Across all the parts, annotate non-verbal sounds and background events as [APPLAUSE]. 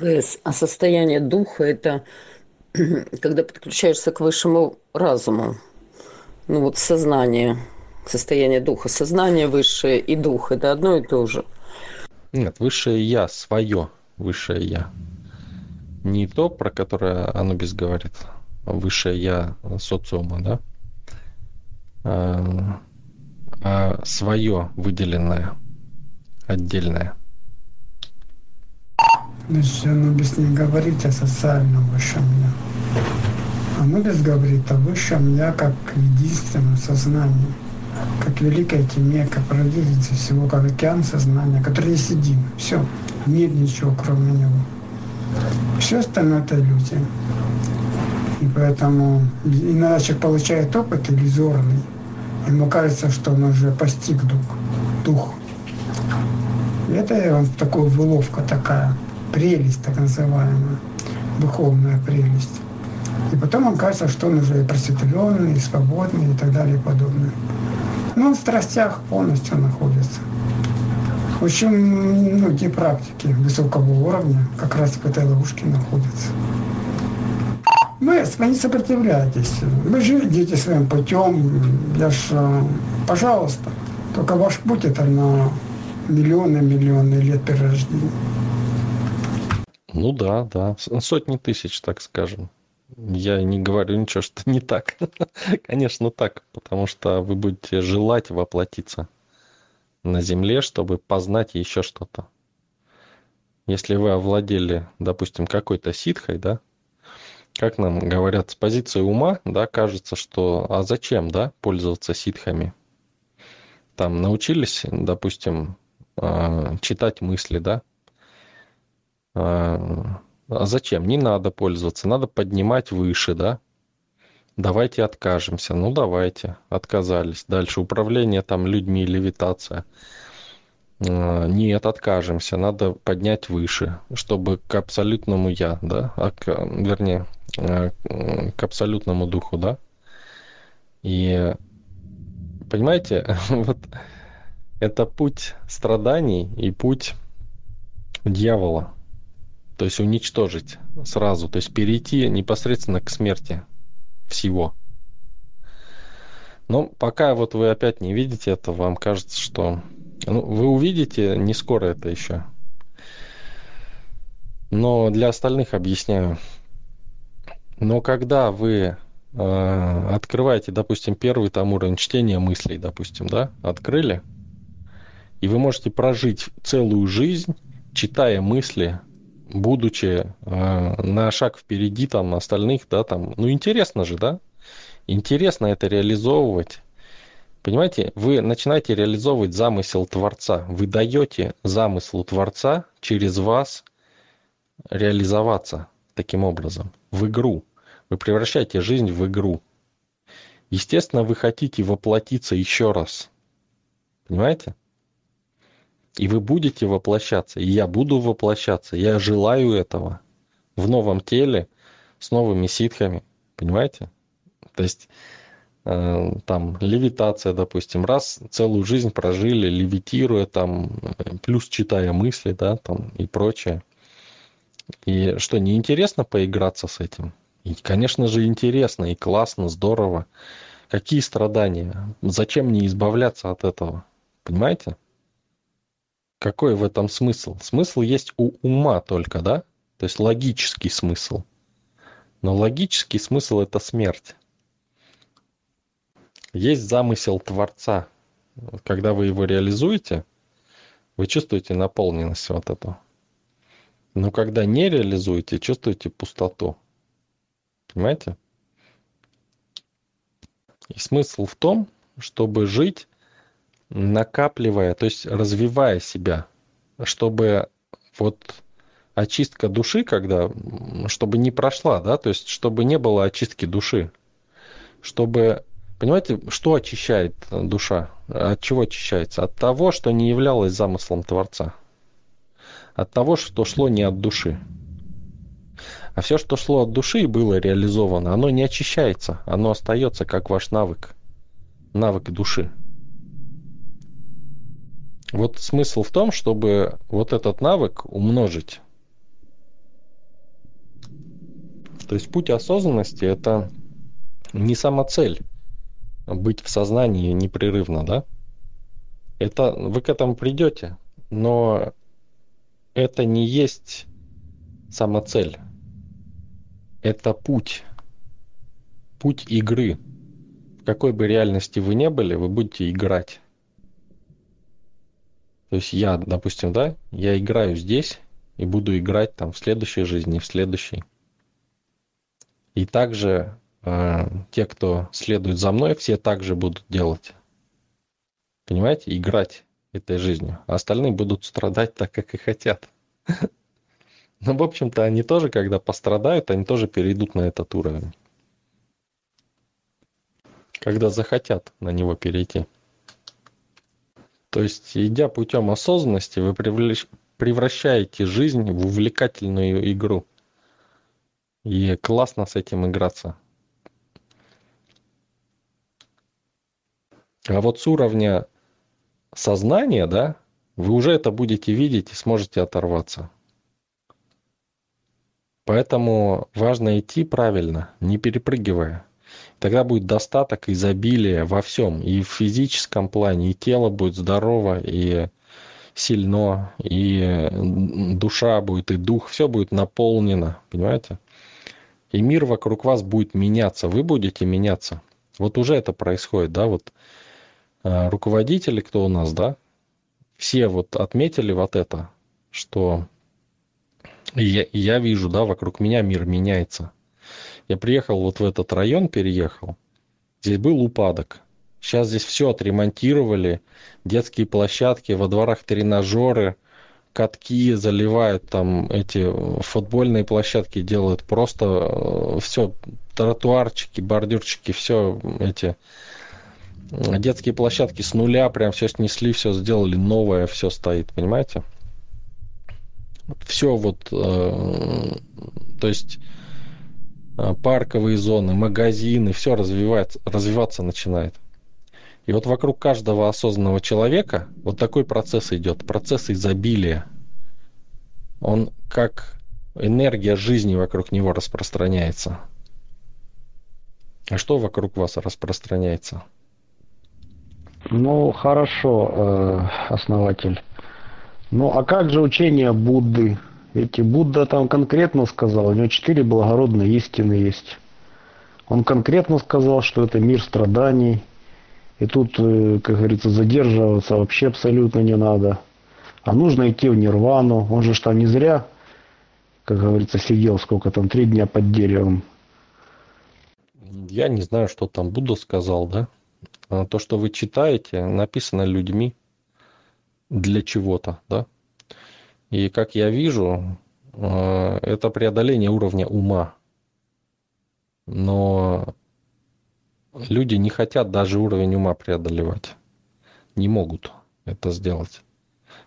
ВС. А состояние духа – это [CLEARS THROAT] когда подключаешься к высшему разуму. Ну вот сознание, состояние духа. Сознание высшее и дух – это одно и то же. Нет, высшее я, свое высшее я. Не то, про которое Анубис говорит, а высшее я социума, да? А, а свое выделенное, отдельное. Значит, Анубис не говорит о социальном высшем я. Анубис говорит о высшем я как единственном сознании, как великой тьме, как родительница всего, как океан сознания, который есть един. Все, нет ничего кроме него. Все остальное это иллюзия. И поэтому иногда человек получает опыт иллюзорный, ему кажется, что он уже постиг дух. дух. Это такая выловка такая прелесть так называемая, духовная прелесть. И потом он кажется, что он уже и просветленный, и свободный, и так далее, и подобное. Но он в страстях полностью находится. В ну, те практики высокого уровня как раз в этой ловушке находятся. Вы, не сопротивляйтесь. Вы живете своим путем. Я ж, э, пожалуйста, только ваш путь это на миллионы-миллионы лет перерождения. Ну да, да. Сотни тысяч, так скажем. Я не говорю ничего, что не так. [LAUGHS] Конечно, так, потому что вы будете желать воплотиться на Земле, чтобы познать еще что-то. Если вы овладели, допустим, какой-то ситхой, да, как нам говорят, с позиции ума, да, кажется, что а зачем, да, пользоваться ситхами? Там научились, допустим, а, читать мысли, да, а, а зачем? Не надо пользоваться, надо поднимать выше, да? Давайте откажемся. Ну, давайте. Отказались. Дальше управление там людьми, левитация. А, нет, откажемся. Надо поднять выше, чтобы к абсолютному я, да? А к, вернее, а, к абсолютному духу, да? И понимаете, [LAUGHS] вот это путь страданий и путь дьявола то есть уничтожить сразу, то есть перейти непосредственно к смерти всего. Но пока вот вы опять не видите это, вам кажется, что ну, вы увидите не скоро это еще. Но для остальных объясняю. Но когда вы э, открываете, допустим, первый там уровень чтения мыслей, допустим, да, открыли, и вы можете прожить целую жизнь, читая мысли будучи э, на шаг впереди там остальных, да, там, ну интересно же, да? Интересно это реализовывать. Понимаете, вы начинаете реализовывать замысел Творца. Вы даете замыслу Творца через вас реализоваться таким образом в игру. Вы превращаете жизнь в игру. Естественно, вы хотите воплотиться еще раз. Понимаете? И вы будете воплощаться, и я буду воплощаться. Я желаю этого в новом теле с новыми ситхами. Понимаете? То есть э, там левитация, допустим, раз целую жизнь прожили, левитируя там, плюс читая мысли, да, там и прочее. И что, неинтересно поиграться с этим? И, конечно же, интересно и классно, здорово. Какие страдания? Зачем не избавляться от этого? Понимаете? Какой в этом смысл? Смысл есть у ума только, да? То есть логический смысл. Но логический смысл – это смерть. Есть замысел Творца. Когда вы его реализуете, вы чувствуете наполненность вот эту. Но когда не реализуете, чувствуете пустоту. Понимаете? И смысл в том, чтобы жить накапливая, то есть развивая себя, чтобы вот очистка души, когда, чтобы не прошла, да, то есть чтобы не было очистки души, чтобы, понимаете, что очищает душа, от чего очищается? От того, что не являлось замыслом Творца, от того, что шло не от души. А все, что шло от души и было реализовано, оно не очищается, оно остается как ваш навык, навык души. Вот смысл в том, чтобы вот этот навык умножить. То есть путь осознанности – это не сама цель быть в сознании непрерывно, да? Это вы к этому придете, но это не есть сама цель. Это путь. Путь игры. В какой бы реальности вы не были, вы будете играть. То есть я, допустим, да, я играю здесь и буду играть там в следующей жизни, в следующей. И также э, те, кто следует за мной, все также будут делать. Понимаете? Играть этой жизнью. А остальные будут страдать так, как и хотят. [LAUGHS] Ну, в общем-то, они тоже, когда пострадают, они тоже перейдут на этот уровень. Когда захотят на него перейти. То есть, идя путем осознанности, вы превращаете жизнь в увлекательную игру. И классно с этим играться. А вот с уровня сознания, да, вы уже это будете видеть и сможете оторваться. Поэтому важно идти правильно, не перепрыгивая. Тогда будет достаток, изобилие во всем. И в физическом плане, и тело будет здорово, и сильно, и душа будет, и дух, все будет наполнено, понимаете? И мир вокруг вас будет меняться, вы будете меняться. Вот уже это происходит, да, вот э, руководители, кто у нас, да, все вот отметили вот это, что я, я вижу, да, вокруг меня мир меняется. Я приехал вот в этот район, переехал, здесь был упадок. Сейчас здесь все отремонтировали, детские площадки, во дворах тренажеры, катки заливают, там эти футбольные площадки делают, просто э, все, тротуарчики, бордюрчики, все эти детские площадки с нуля, прям все снесли, все сделали новое, все стоит, понимаете? Все вот, э, то есть э, парковые зоны, магазины, все развивается, развиваться начинает. И вот вокруг каждого осознанного человека вот такой процесс идет, процесс изобилия. Он как энергия жизни вокруг него распространяется. А что вокруг вас распространяется? Ну, хорошо, э, основатель. Ну, а как же учение Будды? Ведь Будда там конкретно сказал, у него четыре благородные истины есть. Он конкретно сказал, что это мир страданий, и тут, э, как говорится, задерживаться вообще абсолютно не надо. А нужно идти в нирвану. Он же там не зря, как говорится, сидел сколько там, три дня под деревом. Я не знаю, что там Будда сказал, да? А то, что вы читаете, написано людьми для чего-то, да? И как я вижу, э, это преодоление уровня ума. Но люди не хотят даже уровень ума преодолевать. Не могут это сделать.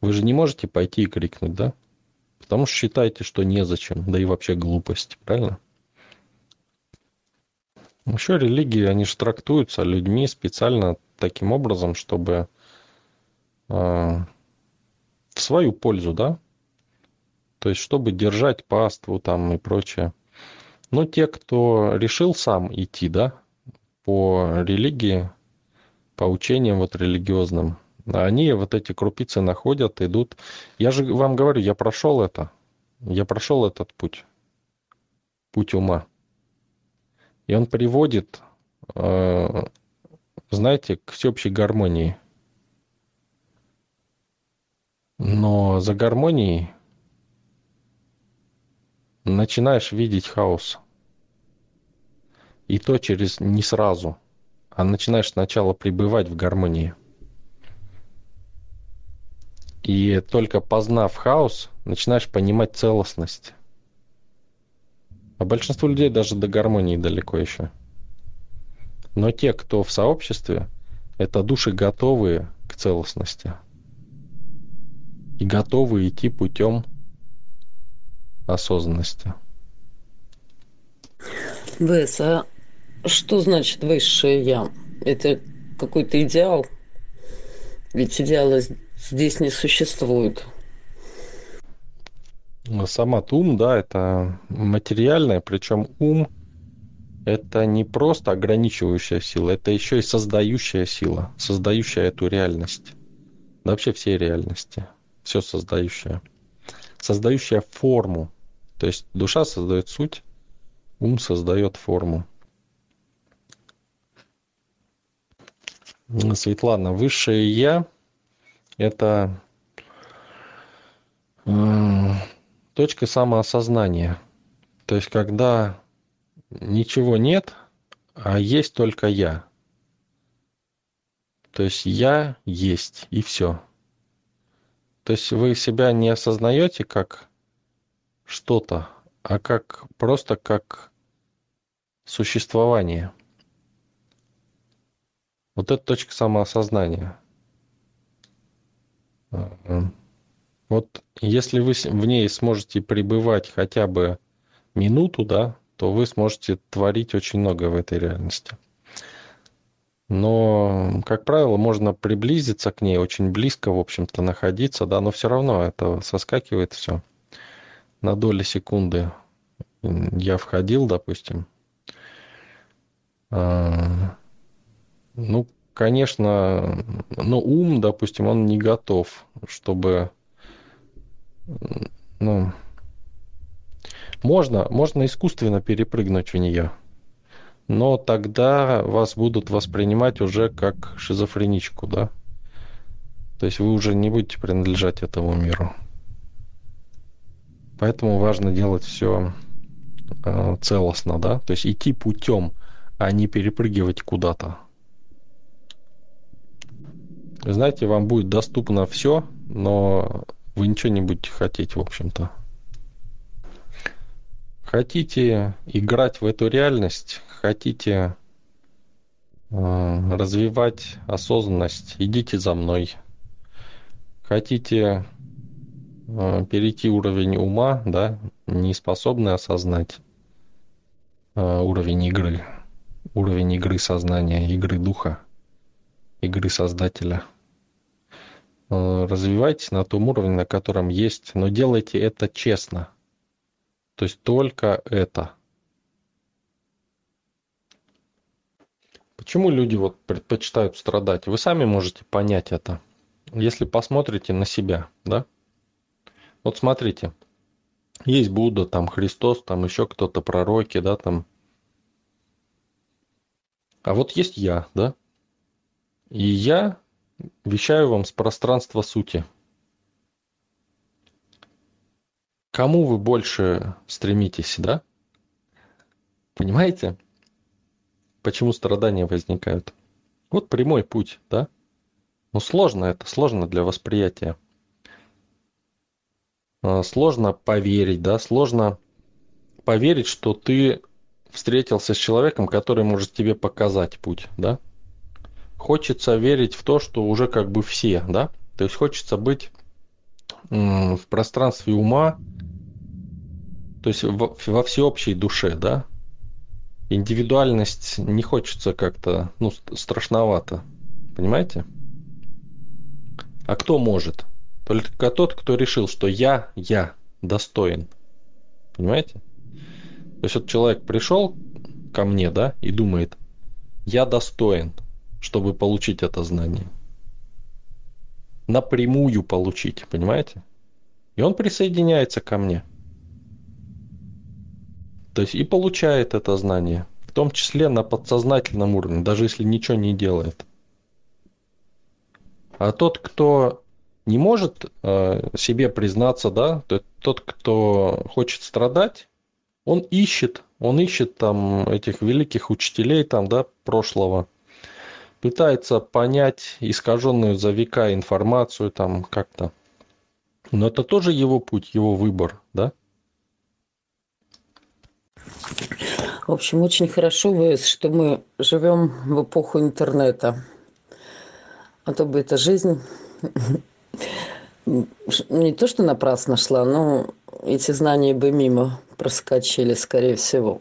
Вы же не можете пойти и крикнуть, да? Потому что считаете, что незачем, да и вообще глупость, правильно? Еще религии, они же трактуются людьми специально таким образом, чтобы э, в свою пользу, да? То есть, чтобы держать паству там и прочее. Но те, кто решил сам идти, да, по религии, по учениям вот религиозным, они вот эти крупицы находят, идут. Я же вам говорю, я прошел это. Я прошел этот путь. Путь ума. И он приводит, э, знаете, к всеобщей гармонии. Но за гармонией начинаешь видеть хаос. И то через не сразу, а начинаешь сначала пребывать в гармонии. И только познав хаос, начинаешь понимать целостность. А большинство людей даже до гармонии далеко еще. Но те, кто в сообществе, это души готовые к целостности. И готовы идти путем осознанности. Вес, а что значит высшее я? Это какой-то идеал? Ведь идеала здесь не существует. сама ум, да, это материальное, причем ум это не просто ограничивающая сила, это еще и создающая сила, создающая эту реальность. Да вообще все реальности, все создающее. Создающая форму. То есть душа создает суть, ум создает форму. Светлана, высшее я – это точка самоосознания. То есть, когда ничего нет, а есть только я. То есть я есть, и все. То есть вы себя не осознаете как что-то, а как просто как существование. Вот это точка самоосознания. Вот если вы в ней сможете пребывать хотя бы минуту, да, то вы сможете творить очень много в этой реальности. Но, как правило, можно приблизиться к ней, очень близко, в общем-то, находиться, да, но все равно это соскакивает все. На доли секунды я входил, допустим. А, ну, конечно, ну, ум, допустим, он не готов, чтобы, ну, можно, можно искусственно перепрыгнуть в нее, но тогда вас будут воспринимать уже как шизофреничку, да? То есть вы уже не будете принадлежать этому миру. Поэтому важно делать все э, целостно, да? То есть идти путем, а не перепрыгивать куда-то. Знаете, вам будет доступно все, но вы ничего не будете хотеть, в общем-то. Хотите играть в эту реальность, хотите э, развивать осознанность, идите за мной. Хотите перейти уровень ума, да, не способны осознать э, уровень игры, уровень игры сознания, игры духа, игры создателя. Развивайтесь на том уровне, на котором есть, но делайте это честно – то есть только это. Почему люди вот предпочитают страдать? Вы сами можете понять это, если посмотрите на себя, да? Вот смотрите, есть Будда, там Христос, там еще кто-то, пророки, да, там. А вот есть я, да? И я вещаю вам с пространства сути – кому вы больше стремитесь, да? Понимаете? Почему страдания возникают? Вот прямой путь, да? Ну сложно это, сложно для восприятия. А, сложно поверить, да, сложно поверить, что ты встретился с человеком, который может тебе показать путь, да? Хочется верить в то, что уже как бы все, да? То есть хочется быть в пространстве ума, то есть во, во всеобщей душе, да? Индивидуальность не хочется как-то, ну, страшновато. Понимаете? А кто может? Только тот, кто решил, что я, я достоин. Понимаете? То есть вот человек пришел ко мне, да, и думает, я достоин, чтобы получить это знание. Напрямую получить, понимаете? И он присоединяется ко мне – то есть и получает это знание, в том числе на подсознательном уровне, даже если ничего не делает. А тот, кто не может э, себе признаться, да, тот, кто хочет страдать, он ищет, он ищет там этих великих учителей там, да, прошлого, пытается понять искаженную за века информацию там как-то. Но это тоже его путь, его выбор, да? В общем, очень хорошо, что мы живем в эпоху интернета. А то бы эта жизнь [LAUGHS] не то, что напрасно шла, но эти знания бы мимо проскочили, скорее всего.